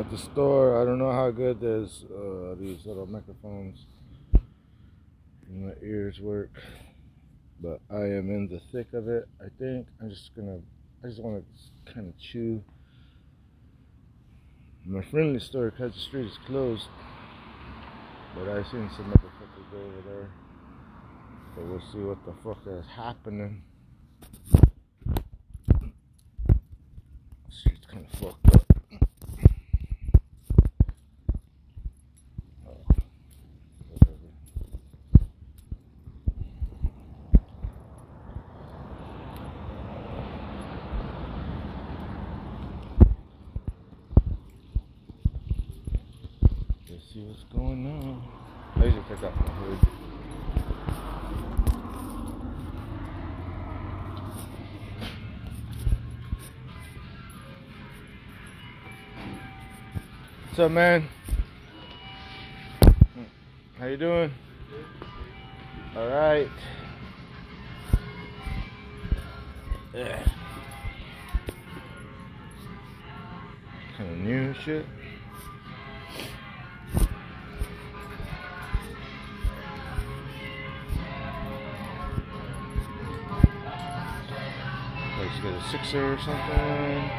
at the store. I don't know how good this uh, these little microphones my ears work, but I am in the thick of it. I think I'm just gonna. I just want to kind of chew. My friendly store across the street is closed, but I seen some motherfuckers go over there. So we'll see what the fuck is happening. Street's kind of fucked up. Oh, whatever. Let's see what's going on. I usually take off my hood. What's up, man? How you doing? All right. Yeah. Kind of new shit. Like you got a sixer or something.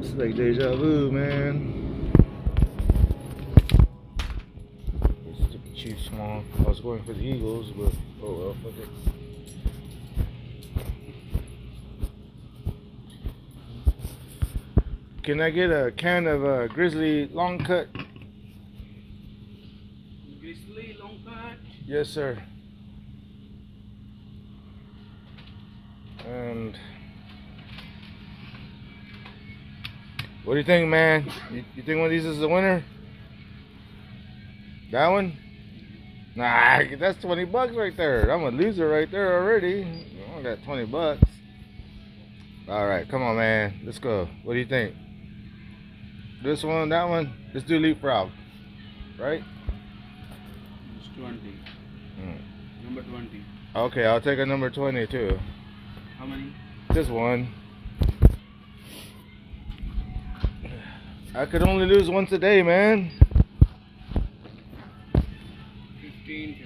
It's like deja vu, man. It's too small. I was going for the Eagles, but oh well, fuck it. Can I get a can of uh, Grizzly Long Cut? Grizzly long cut. Yes, sir. And what do you think, man? You, you think one of these is the winner? That one? Nah, that's 20 bucks right there. I'm a loser right there already. I only got 20 bucks. All right, come on, man. Let's go. What do you think? This one, that one? Let's do leapfrog, right? It's 20. Mm. Number 20. Okay, I'll take a number 20 too. How many? Just one. I could only lose once a day, man. 15, 50.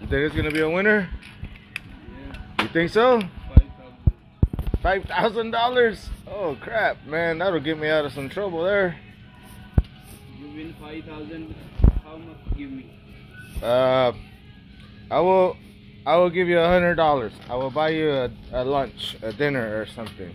You think it's gonna be a winner? Yeah. You think so? 5,000. Five thousand dollars? Oh crap, man, that'll get me out of some trouble there. You win 5,000. How much give me? Uh, I will, I will give you a hundred dollars. I will buy you a, a lunch, a dinner, or something.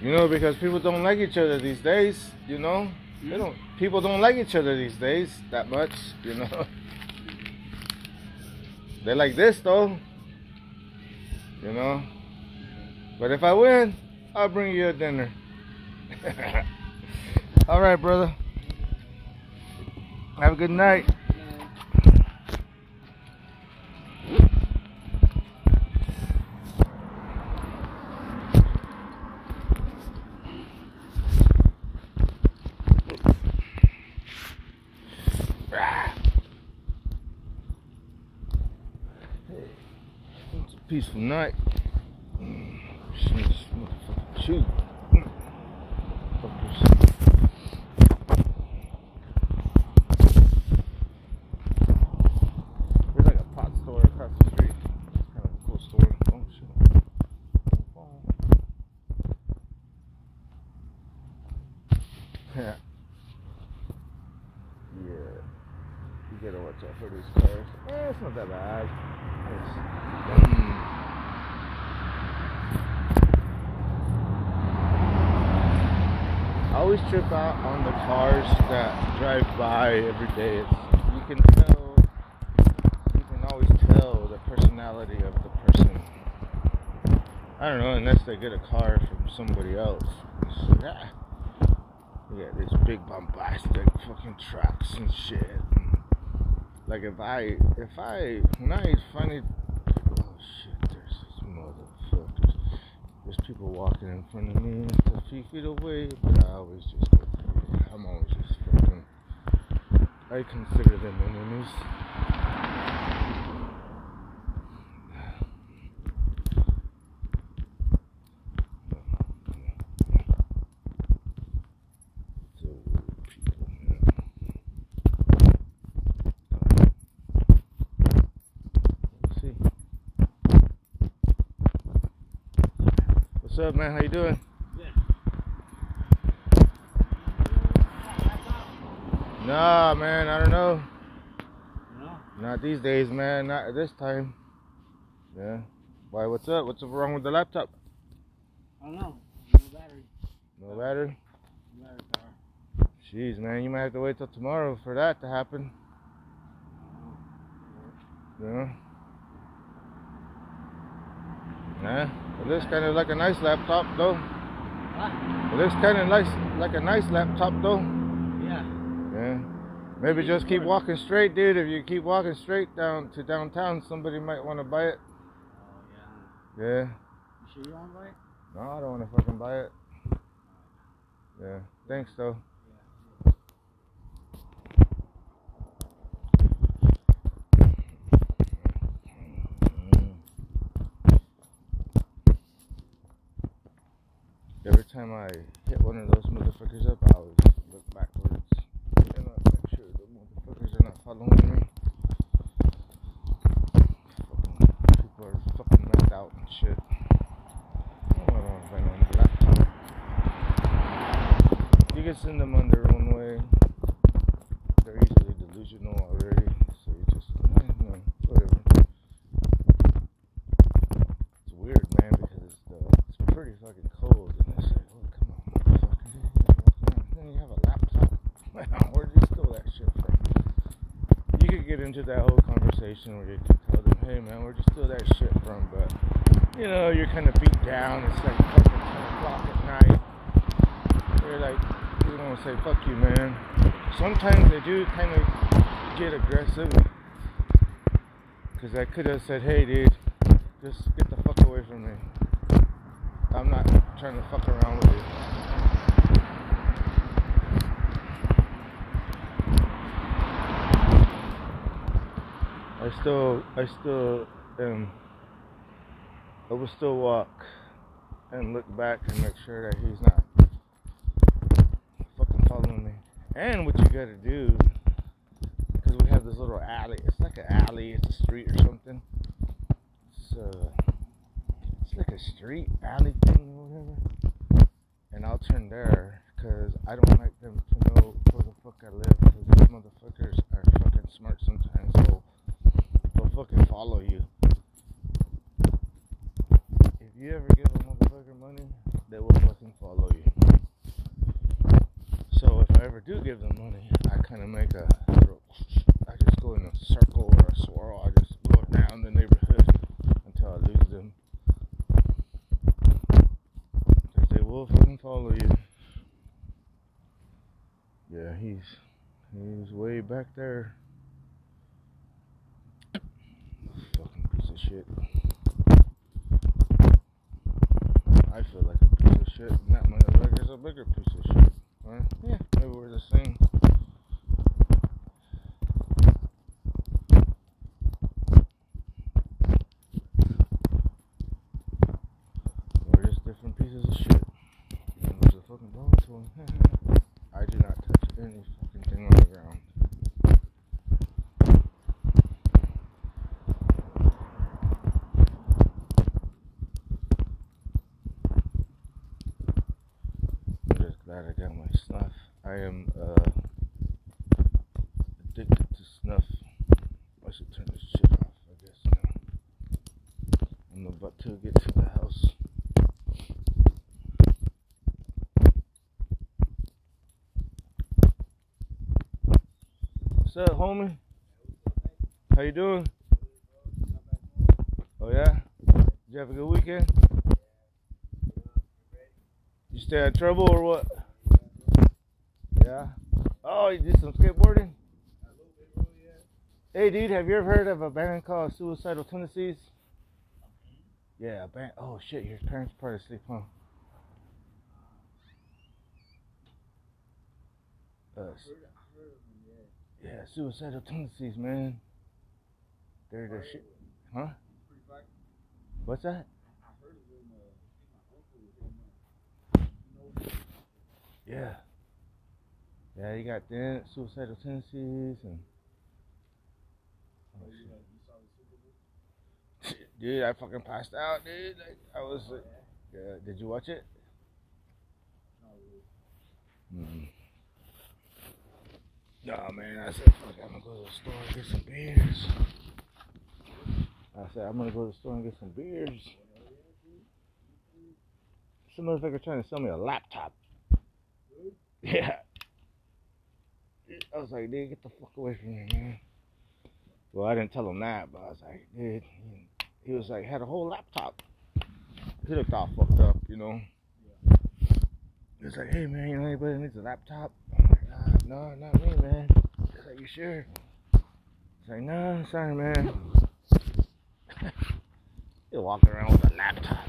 You know, because people don't like each other these days. You know, they Hmm? don't. People don't like each other these days that much. You know, they like this though. You know, but if I win, I'll bring you a dinner. All right, brother. Have a good night. Peaceful night. Mm, shit, motherfucker chew. Mm. Fuckers. There's like a pot store across the street. Kind of a cool store. Oh shit. Yeah. Yeah. You gotta watch out for these cars. Eh, it's not that bad. It's, mm. I always trip out on the cars that drive by every day. It's, you can tell, you can always tell the personality of the person. I don't know, unless they get a car from somebody else. It's, ah, you got these big bombastic fucking trucks and shit. Like if I, if I, when I finally, oh shit, there's people walking in front of me a few feet away, but I always just. I'm always just fucking. I consider them enemies. So people, yeah. Let's see. What's up, man? How you doing? Nah, man. I don't know. No? Not these days, man. Not at this time. Yeah. Why? What's up? What's wrong with the laptop? I don't know. No battery. No battery. No battery power. Jeez, man. You might have to wait till tomorrow for that to happen. Yeah. Yeah. It looks kind of like a nice laptop, though. What? It looks kind of nice, like a nice laptop, though. Yeah. Yeah. Maybe just keep walking straight, dude. If you keep walking straight down to downtown, somebody might want to buy it. Oh, yeah. Yeah. You sure you want to buy it? No, I don't want to fucking buy it. Yeah. Thanks, though. Every time I hit one of those motherfuckers up, I always look backwards. And I make sure the motherfuckers are not following me. Fucking people are fucking knocked out and shit. Oh, I don't have on the laptop. You can send them on their own way. They're easily delusional already, so you just, eh, you know, whatever. It's weird, man, because it's the, it's pretty fucking cold, and they say, "Oh, come on, motherfucker, you walking around. Then you have a laptop. Where'd you steal that shit from?" You could get into that whole conversation where you tell them, "Hey, man, where'd you steal that shit from?" But you know, you're kind of beat down. It's like fucking 10 o'clock at night. You're like, you don't say, fuck you, man. Sometimes they do kind of get aggressive. Because I could have said, hey, dude, just get the fuck away from me. I'm not trying to fuck around with you. I still, I still am. I will still walk and look back and make sure that he's not fucking following me. And what you gotta do, because we have this little alley. It's like an alley. It's a street or something. It's it's like a street alley thing or whatever. And I'll turn there because I don't like them to know where the fuck I live. Because these motherfuckers are fucking smart sometimes. So fucking follow you. If you ever give a motherfucker money, they will fucking follow you. So if I ever do give them money, I kind of make a little, I just go in a circle or a swirl. I just go down the neighborhood until I lose them. Because they will fucking follow you. Yeah, he's he's way back there. Of shit. I feel like a piece of shit, and that motherfucker's a bigger piece of shit. Huh? Yeah, maybe we're the same. We're just different pieces of shit. And there's a fucking bonus one. I do not touch any fucking thing on the ground. I'm just glad I got my snuff. I am uh, addicted to snuff. I should turn this shit off, I guess now. I'm about to get to the house. What's up, homie? How you doing? Oh yeah? Did you have a good weekend? You stay out of trouble or what? Yeah. Oh, you did some skateboarding? Hey, dude, have you ever heard of a band called Suicidal Tendencies? Yeah, a ban- oh shit, your parents probably asleep, huh? Uh, yeah, suicidal tendencies, man. They're the shit, huh? What's that? Yeah. Yeah, you got then suicidal tendencies and. Oh, shit. Dude, I fucking passed out, dude. Like, I was. Uh, yeah, did you watch it? Mm. No, man. I said, fuck, I'm gonna go to the store and get some beers. I said, I'm gonna go to the store and get some beers. Some motherfucker trying to sell me a laptop. Yeah. I was like, dude, get the fuck away from me, man. Well, I didn't tell him that, but I was like, dude. He was like, had a whole laptop. He looked all fucked up, you know. He was like, hey, man, you know anybody needs a laptop? I'm like, uh, no, not me, man. He's like, you sure? He's like, no, sorry, man. He's walking around with a laptop.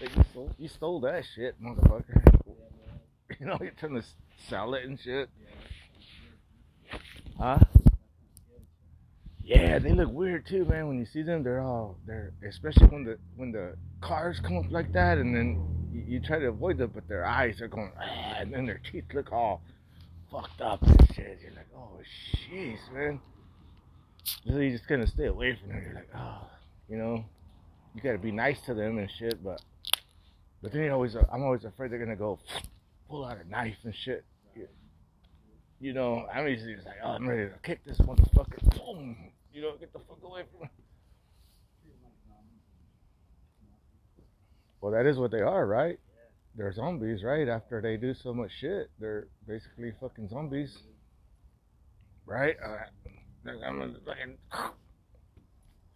Like, you, stole, you stole that shit, motherfucker. You know, you're trying to sell it and shit. Huh? Yeah, they look weird too, man. When you see them, they're all they're especially when the when the cars come up like that, and then you, you try to avoid them, but their eyes are going, ah, and then their teeth look all fucked up and shit. You're like, oh jeez, man. So you just gonna stay away from them. You're like, oh, you know, you gotta be nice to them and shit, but but then you always, I'm always afraid they're gonna go pull out a knife and shit. You, know, I'm usually just like, oh, I'm ready to kick this motherfucker. Boom. You know, get the fuck away from me. Well, that is what they are, right? They're zombies, right? After they do so much shit, they're basically fucking zombies, right? Uh, I'm gonna fucking.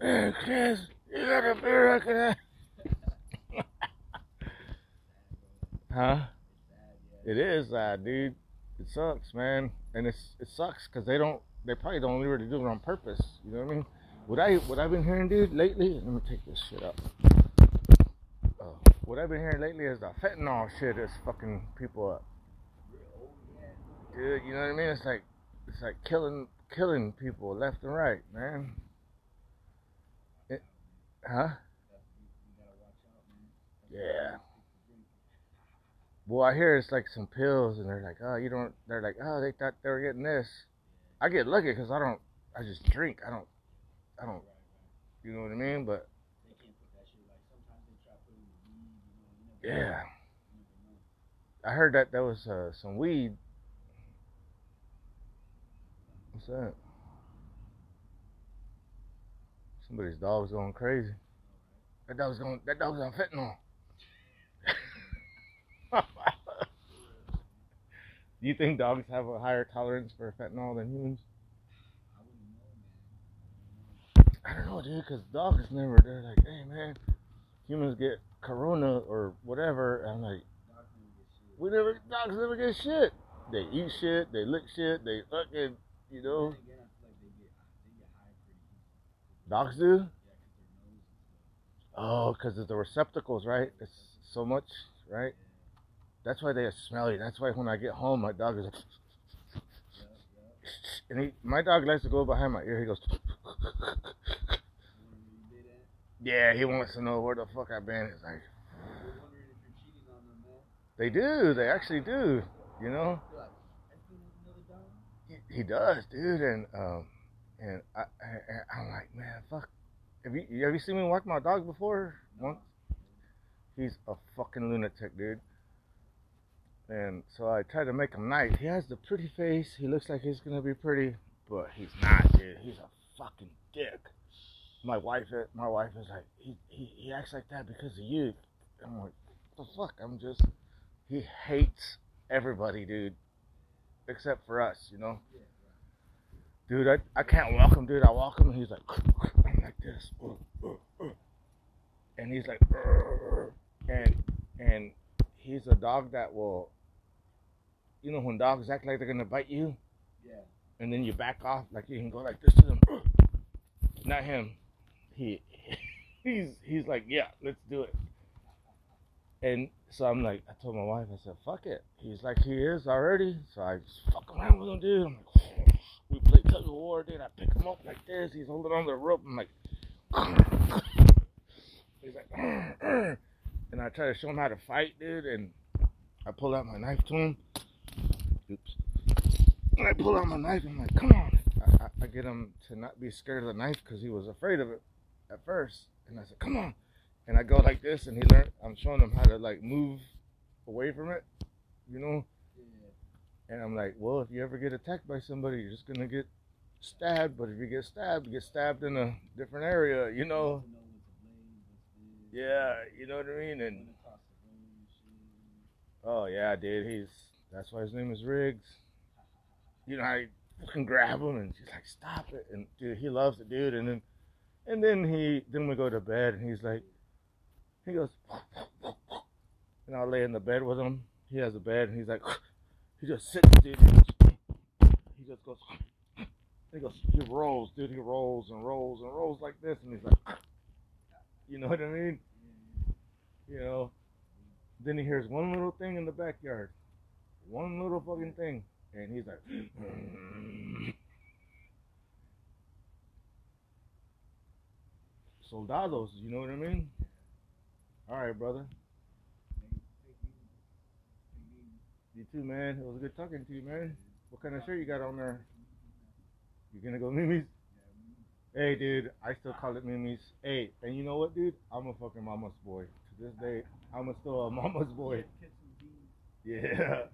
Hey, Chris, you got a beer I can have? huh? It is, uh, dude. It sucks, man, and it's it sucks because they don't. They probably don't really do it on purpose. You know what I mean? What I what I've been hearing, dude, lately. Let me take this shit up. Oh, what I've been hearing lately is the fentanyl shit is fucking people up. Dude, you know what I mean? It's like it's like killing killing people left and right, man. It, huh? Yeah. Well, I hear it's like some pills, and they're like, oh, you don't. They're like, oh, they thought they were getting this. I get lucky because I don't. I just drink. I don't. I don't. You know what I mean? But yeah, I heard that there was uh, some weed. What's that? Somebody's dog's going crazy. That dog's going. That dog's on fentanyl. Do you think dogs have a higher tolerance for fentanyl than humans? I don't know, dude, because dogs never, they're like, hey, man, humans get corona or whatever. I'm like, we never, dogs never get shit. They eat shit, they lick shit, they fucking, you know. Dogs do? Oh, because of the receptacles, right? It's so much, right? That's why they are smelly. That's why when I get home, my dog is like, and he, my dog likes to go behind my ear. He goes, yeah, he wants to know where the fuck I've been. It's like, they do. They actually do. You know. He, he does, dude, and um, and I, I, I'm like, man, fuck. Have you have you seen me walk my dog before? Once. He's a fucking lunatic, dude. And so I tried to make him nice. He has the pretty face. He looks like he's gonna be pretty, but he's not, dude. He's a fucking dick. My wife, my wife is like, he, he, he acts like that because of you. I'm like, the fuck? I'm just. He hates everybody, dude, except for us, you know. Dude, I, I can't walk him, dude. I walk him and he's like, I'm like this, and he's like, and and he's a dog that will, you know, when dogs act like they're gonna bite you, Yeah. and then you back off, like you can go like this to them. Not him. He he's he's like, yeah, let's do it. And so I'm like, I told my wife, I said, fuck it. He's like, he is already. So I just fuck around with him, dude. I'm like, we play tug of war, dude. I pick him up like this. He's holding on the rope. I'm like, he's like, and I try to show him how to fight, dude. And I pull out my knife to him. Oops. And I pull out my knife. And I'm like, come on. I, I, I get him to not be scared of the knife because he was afraid of it at first. And I said, come on. And I go like this, and he learned. I'm showing him how to like move away from it, you know. And I'm like, well, if you ever get attacked by somebody, you're just gonna get stabbed. But if you get stabbed, you get stabbed in a different area, you know. Yeah, you know what I mean. And oh yeah, dude, he's that's why his name is Riggs. You know, I fucking grab him, and she's like, stop it. And dude, he loves it, dude. And then, and then he, then we go to bed, and he's like, he goes, and I lay in the bed with him. He has a bed, and he's like, he just sits, dude. He, goes, he just goes, he goes, he rolls, dude. He rolls and rolls and rolls like this, and he's like, you know what I mean? You know. Then he hears one little thing in the backyard, one little fucking thing, and he's like, soldados. You know what I mean? All right, brother. You too, man. It was good talking to you, man. What kind of shirt you got on there? You gonna go Mimi's? Hey, dude, I still call it Mimi's. Hey, and you know what, dude? I'm a fucking mama's boy. To this day, I'm a still a mama's boy. Yeah.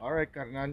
All right, carnal.